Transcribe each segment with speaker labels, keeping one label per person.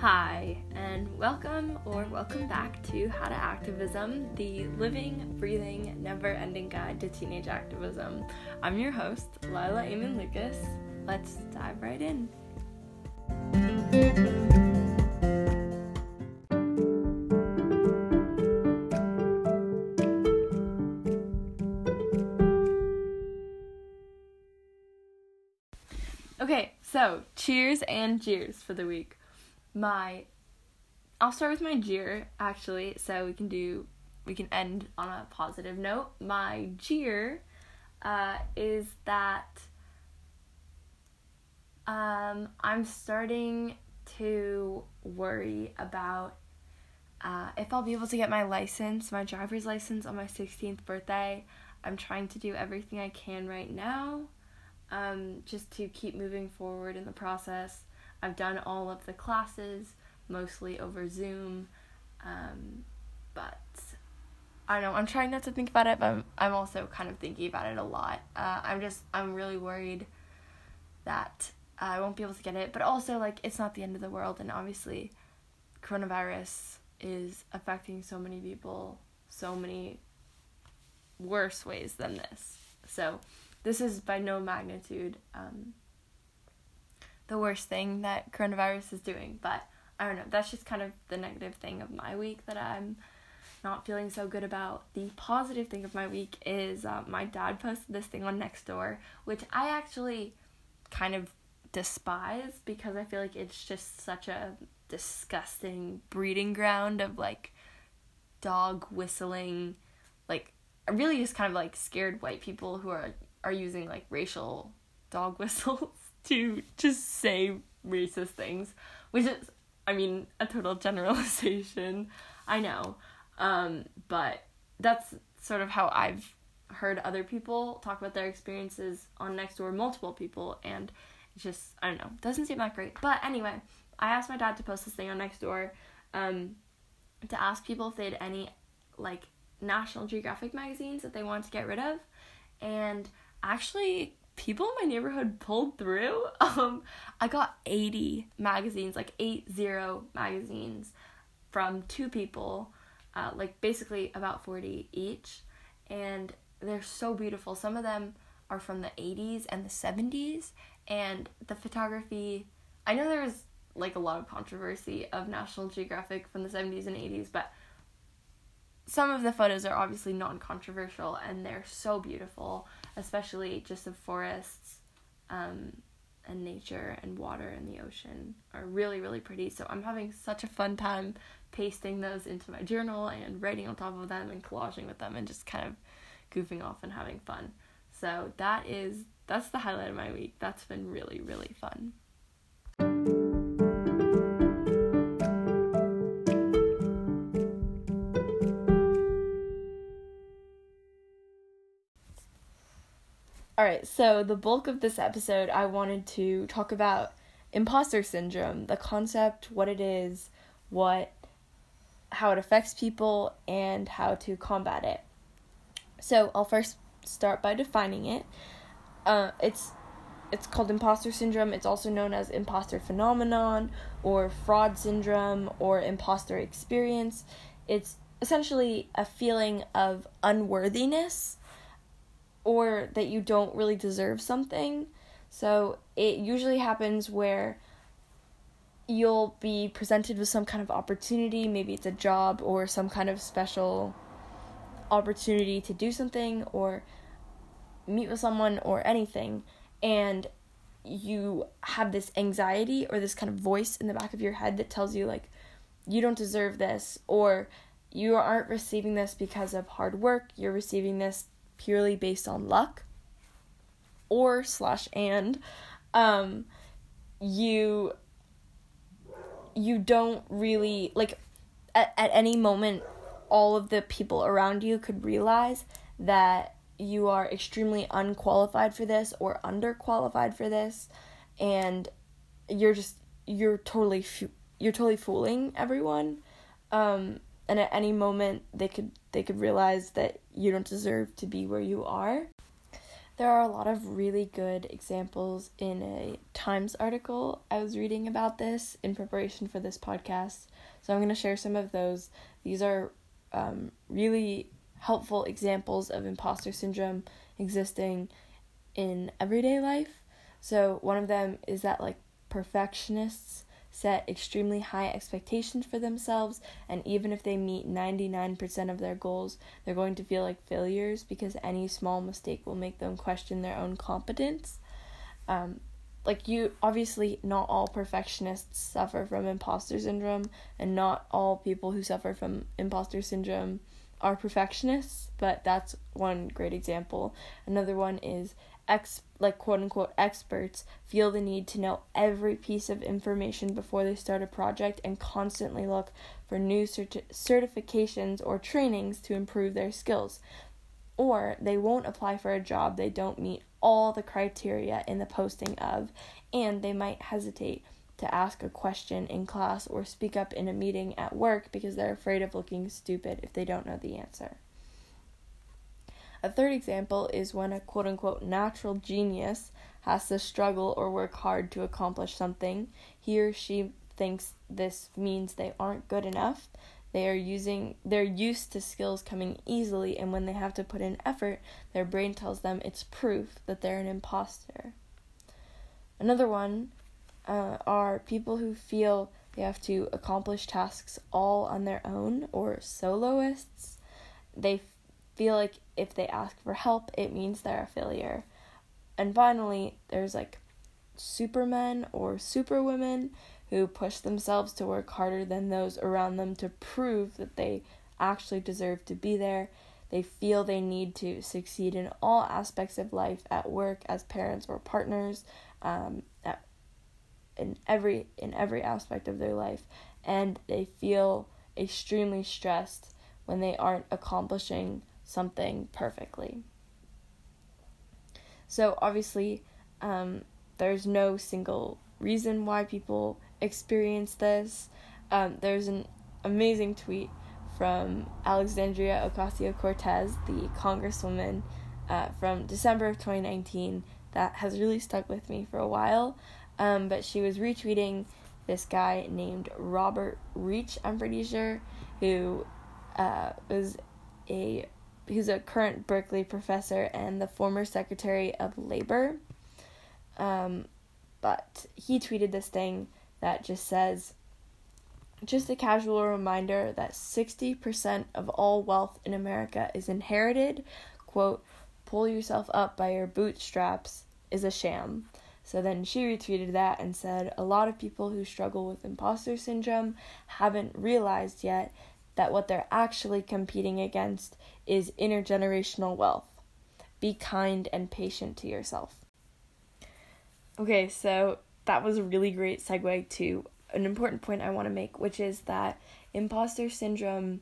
Speaker 1: Hi, and welcome or welcome back to How to Activism, the living, breathing, never ending guide to teenage activism. I'm your host, Lila Eamon Lucas. Let's dive right in. Okay, so cheers and jeers for the week. My I'll start with my jeer actually, so we can do we can end on a positive note. My jeer uh, is that um, I'm starting to worry about uh, if I'll be able to get my license, my driver's license on my 16th birthday. I'm trying to do everything I can right now um, just to keep moving forward in the process. I've done all of the classes, mostly over Zoom, um, but I know. I'm trying not to think about it, but I'm, I'm also kind of thinking about it a lot. Uh, I'm just, I'm really worried that I won't be able to get it, but also, like, it's not the end of the world, and obviously, coronavirus is affecting so many people so many worse ways than this. So, this is by no magnitude um, the worst thing that coronavirus is doing, but I don't know. That's just kind of the negative thing of my week that I'm not feeling so good about. The positive thing of my week is uh, my dad posted this thing on Nextdoor, which I actually kind of despise because I feel like it's just such a disgusting breeding ground of like dog whistling, like really just kind of like scared white people who are are using like racial dog whistles to just say racist things, which is, I mean, a total generalization. I know. Um, but that's sort of how I've heard other people talk about their experiences on Nextdoor, multiple people, and it's just, I don't know, doesn't seem that great. But anyway, I asked my dad to post this thing on Nextdoor um, to ask people if they had any, like, National Geographic magazines that they wanted to get rid of. And actually people in my neighborhood pulled through. Um, I got 80 magazines, like 80 magazines from two people, uh, like basically about 40 each. And they're so beautiful. Some of them are from the 80s and the 70s. And the photography, I know there was like a lot of controversy of National Geographic from the 70s and 80s, but some of the photos are obviously non controversial and they're so beautiful especially just the forests um, and nature and water and the ocean are really really pretty. So i'm having such a fun time pasting those into my journal and writing on top of them and collaging with them and just kind of goofing off and having fun. So that is that's the highlight of my week. That's been really really fun All right, so the bulk of this episode, I wanted to talk about imposter syndrome, the concept, what it is, what how it affects people and how to combat it. So, I'll first start by defining it. Uh, it's it's called imposter syndrome. It's also known as imposter phenomenon or fraud syndrome or imposter experience. It's essentially a feeling of unworthiness or that you don't really deserve something. So it usually happens where you'll be presented with some kind of opportunity, maybe it's a job or some kind of special opportunity to do something or meet with someone or anything. And you have this anxiety or this kind of voice in the back of your head that tells you like you don't deserve this or you aren't receiving this because of hard work. You're receiving this purely based on luck or slash and um you you don't really like at, at any moment all of the people around you could realize that you are extremely unqualified for this or underqualified for this and you're just you're totally you're totally fooling everyone um and at any moment they could they could realize that you don't deserve to be where you are. There are a lot of really good examples in a Times article I was reading about this in preparation for this podcast. So I'm going to share some of those. These are um, really helpful examples of imposter syndrome existing in everyday life. So one of them is that like perfectionists set extremely high expectations for themselves, and even if they meet 99% of their goals, they're going to feel like failures because any small mistake will make them question their own competence. Um, like, you obviously, not all perfectionists suffer from imposter syndrome, and not all people who suffer from imposter syndrome are perfectionists, but that's one great example. Another one is ex like quote unquote experts feel the need to know every piece of information before they start a project and constantly look for new certi- certifications or trainings to improve their skills. Or they won't apply for a job they don't meet all the criteria in the posting of, and they might hesitate to ask a question in class or speak up in a meeting at work because they're afraid of looking stupid if they don't know the answer. A third example is when a quote unquote natural genius has to struggle or work hard to accomplish something. He or she thinks this means they aren't good enough. They are using they're used to skills coming easily and when they have to put in effort, their brain tells them it's proof that they're an imposter. Another one uh, are people who feel they have to accomplish tasks all on their own or soloists. They feel like if they ask for help, it means they're a failure. And finally, there's like supermen or superwomen who push themselves to work harder than those around them to prove that they actually deserve to be there. They feel they need to succeed in all aspects of life at work, as parents or partners, um, at, in every in every aspect of their life, and they feel extremely stressed when they aren't accomplishing something perfectly. So, obviously, um, there's no single reason why people experience this. Um, there's an amazing tweet from Alexandria Ocasio Cortez, the Congresswoman uh, from December of 2019, that has really stuck with me for a while. Um, but she was retweeting this guy named Robert Reach, I'm pretty sure, who uh, was a He's a current Berkeley professor and the former Secretary of Labor. Um, but he tweeted this thing that just says, just a casual reminder that 60% of all wealth in America is inherited. Quote, pull yourself up by your bootstraps is a sham. So then she retweeted that and said, A lot of people who struggle with imposter syndrome haven't realized yet that what they're actually competing against is intergenerational wealth. Be kind and patient to yourself. Okay, so that was a really great segue to an important point I want to make, which is that imposter syndrome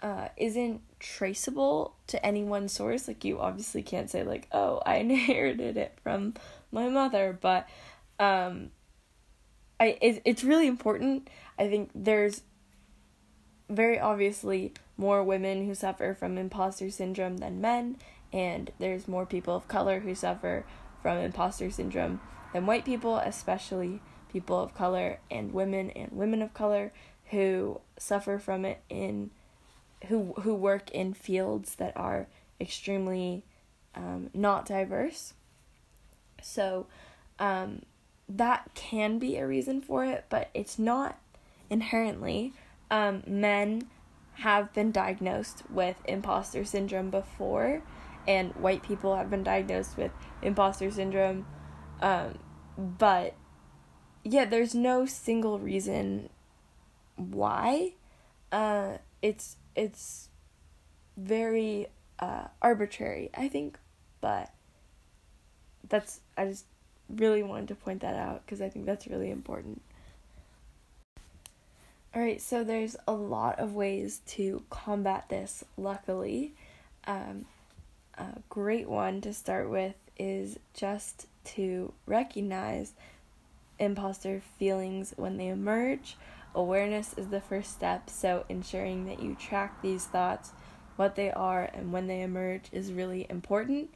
Speaker 1: uh, isn't traceable to any one source. Like, you obviously can't say, like, oh, I inherited it from my mother, but um, I, it, it's really important. I think there's very obviously more women who suffer from imposter syndrome than men, and there's more people of color who suffer from imposter syndrome than white people, especially people of color and women and women of color who suffer from it in who who work in fields that are extremely um, not diverse. So um, that can be a reason for it, but it's not inherently um, men have been diagnosed with imposter syndrome before, and white people have been diagnosed with imposter syndrome. Um, but yeah, there's no single reason why. Uh, it's it's very uh, arbitrary, I think, but that's I just really wanted to point that out because I think that's really important. Alright, so there's a lot of ways to combat this, luckily. Um, a great one to start with is just to recognize imposter feelings when they emerge. Awareness is the first step, so ensuring that you track these thoughts, what they are, and when they emerge is really important.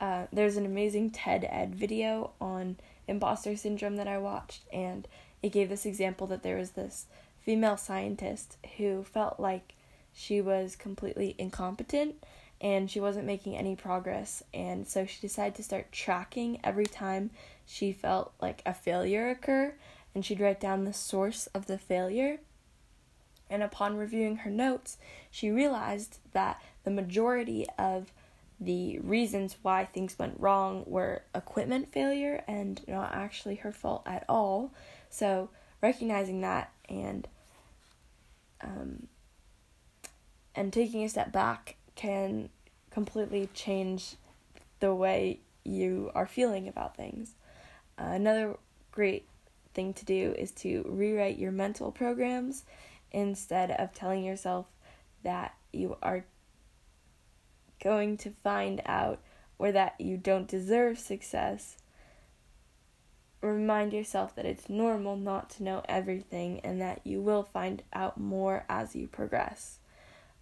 Speaker 1: uh, there's an amazing TED Ed video on imposter syndrome that I watched, and it gave this example that there was this female scientist who felt like she was completely incompetent and she wasn't making any progress. And so she decided to start tracking every time she felt like a failure occur, and she'd write down the source of the failure. And upon reviewing her notes, she realized that the majority of the reasons why things went wrong were equipment failure and not actually her fault at all. So, recognizing that and um, and taking a step back can completely change the way you are feeling about things. Uh, another great thing to do is to rewrite your mental programs instead of telling yourself that you are going to find out or that you don't deserve success. Remind yourself that it's normal not to know everything and that you will find out more as you progress.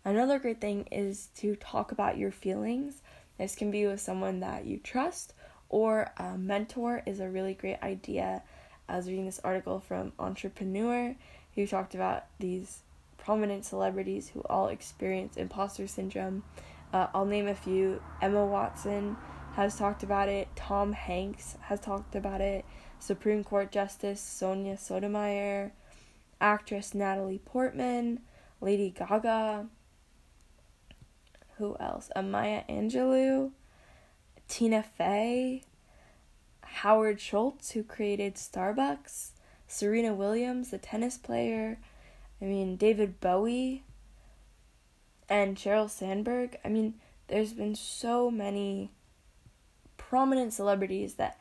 Speaker 1: Another great thing is to talk about your feelings. This can be with someone that you trust, or a mentor is a really great idea. I was reading this article from Entrepreneur who talked about these prominent celebrities who all experience imposter syndrome. Uh, I'll name a few. Emma Watson has talked about it, Tom Hanks has talked about it, Supreme Court Justice Sonia Sotomayor, actress Natalie Portman, Lady Gaga, who else? Maya Angelou, Tina Fey, Howard Schultz, who created Starbucks, Serena Williams, the tennis player, I mean, David Bowie, and Sheryl Sandberg. I mean, there's been so many prominent celebrities that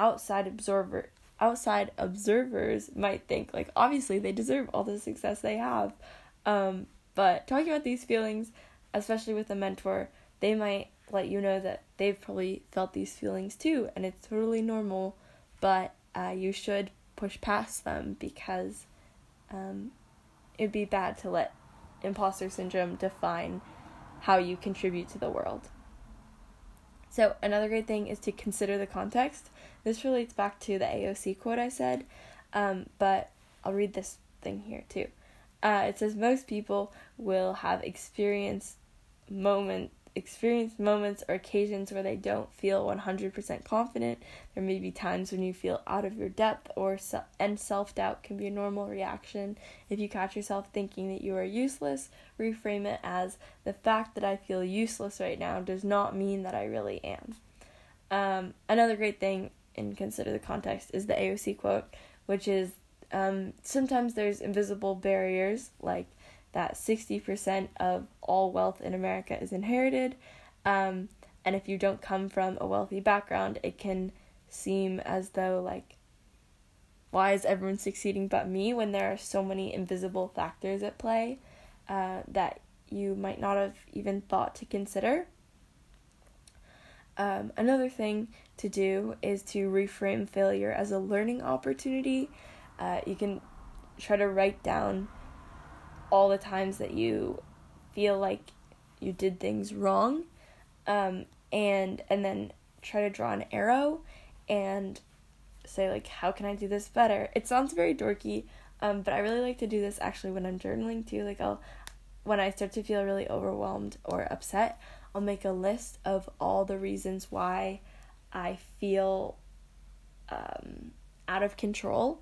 Speaker 1: outside observer outside observers might think like obviously they deserve all the success they have um, but talking about these feelings especially with a mentor, they might let you know that they've probably felt these feelings too, and it's totally normal, but uh, you should push past them because um, it'd be bad to let imposter syndrome define how you contribute to the world. So, another great thing is to consider the context. This relates back to the AOC quote I said, um, but I'll read this thing here too. Uh, it says most people will have experienced moment experienced moments or occasions where they don't feel 100% confident. There may be times when you feel out of your depth or se- and self-doubt can be a normal reaction. If you catch yourself thinking that you are useless, reframe it as the fact that I feel useless right now does not mean that I really am. Um, another great thing and consider the context is the AOC quote, which is um, sometimes there's invisible barriers like that 60% of all wealth in America is inherited. Um, and if you don't come from a wealthy background, it can seem as though, like, why is everyone succeeding but me when there are so many invisible factors at play uh, that you might not have even thought to consider? Um, another thing to do is to reframe failure as a learning opportunity. Uh, you can try to write down all the times that you feel like you did things wrong um, and and then try to draw an arrow and say like how can i do this better? It sounds very dorky um, but i really like to do this actually when i'm journaling too. Like i'll when i start to feel really overwhelmed or upset i'll make a list of all the reasons why i feel um, out of control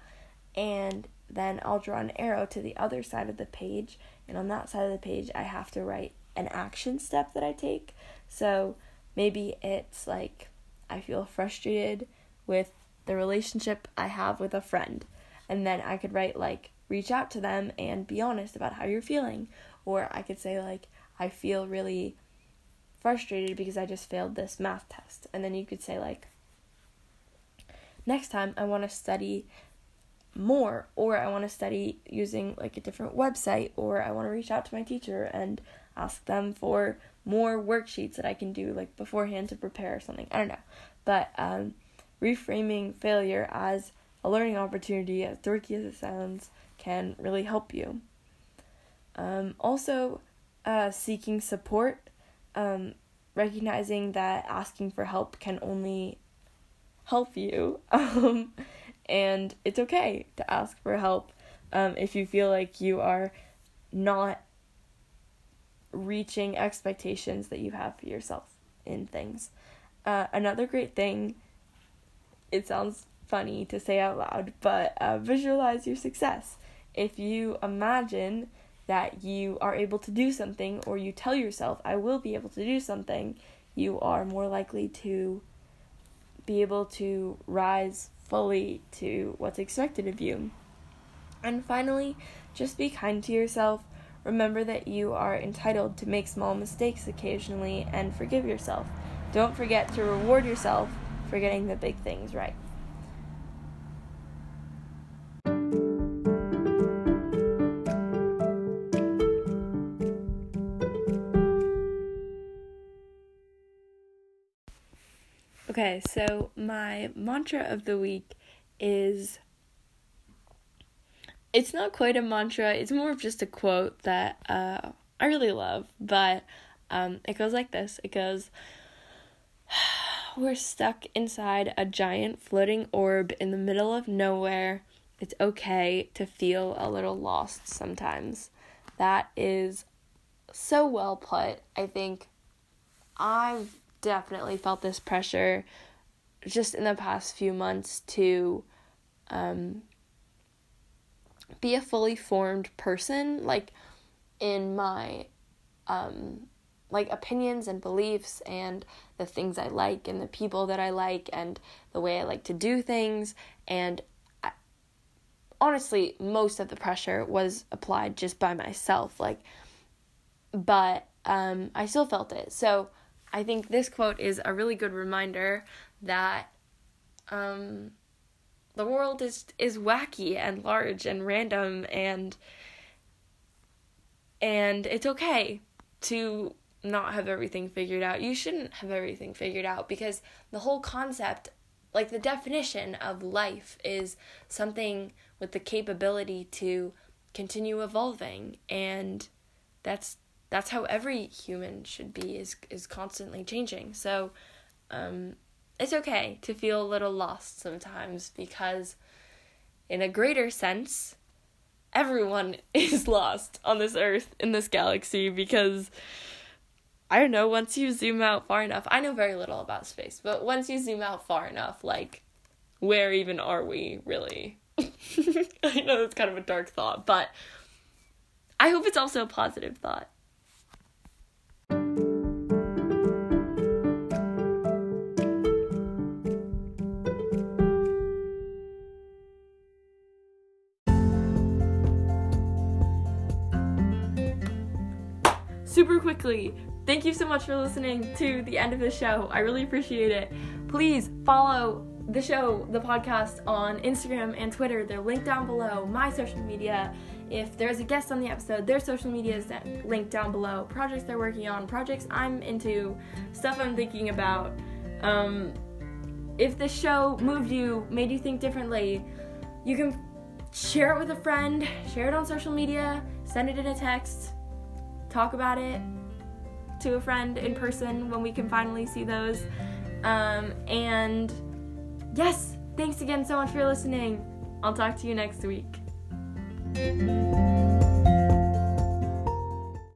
Speaker 1: and then I'll draw an arrow to the other side of the page, and on that side of the page, I have to write an action step that I take. So maybe it's like I feel frustrated with the relationship I have with a friend, and then I could write like reach out to them and be honest about how you're feeling, or I could say like I feel really frustrated because I just failed this math test, and then you could say like next time I want to study more or I want to study using like a different website or I want to reach out to my teacher and ask them for more worksheets that I can do like beforehand to prepare or something. I don't know. But um, reframing failure as a learning opportunity, as dorky as it sounds, can really help you. Um, also, uh, seeking support. Um, recognizing that asking for help can only help you. And it's okay to ask for help um, if you feel like you are not reaching expectations that you have for yourself in things. Uh, another great thing, it sounds funny to say out loud, but uh, visualize your success. If you imagine that you are able to do something, or you tell yourself, I will be able to do something, you are more likely to be able to rise fully to what's expected of you. And finally, just be kind to yourself. Remember that you are entitled to make small mistakes occasionally and forgive yourself. Don't forget to reward yourself for getting the big things right. Okay, so my mantra of the week is it's not quite a mantra, it's more of just a quote that uh, I really love, but um, it goes like this it goes, We're stuck inside a giant floating orb in the middle of nowhere. It's okay to feel a little lost sometimes. That is so well put. I think I've definitely felt this pressure just in the past few months to um, be a fully formed person, like in my um, like opinions and beliefs and the things I like and the people that I like and the way I like to do things. And I, honestly most of the pressure was applied just by myself like but um, I still felt it. So I think this quote is a really good reminder that um, the world is is wacky and large and random and and it's okay to not have everything figured out. You shouldn't have everything figured out because the whole concept like the definition of life is something with the capability to continue evolving and that's that's how every human should be is is constantly changing. So um, it's okay to feel a little lost sometimes because in a greater sense everyone is lost on this earth in this galaxy because I don't know, once you zoom out far enough, I know very little about space, but once you zoom out far enough, like, where even are we, really? I know it's kind of a dark thought, but I hope it's also a positive thought. Thank you so much for listening to the end of the show. I really appreciate it. Please follow the show, the podcast, on Instagram and Twitter. They're linked down below. My social media. If there's a guest on the episode, their social media is linked down below. Projects they're working on, projects I'm into, stuff I'm thinking about. Um, if the show moved you, made you think differently, you can share it with a friend, share it on social media, send it in a text talk about it to a friend in person when we can finally see those. Um, and yes, thanks again so much for listening. I'll talk to you next week.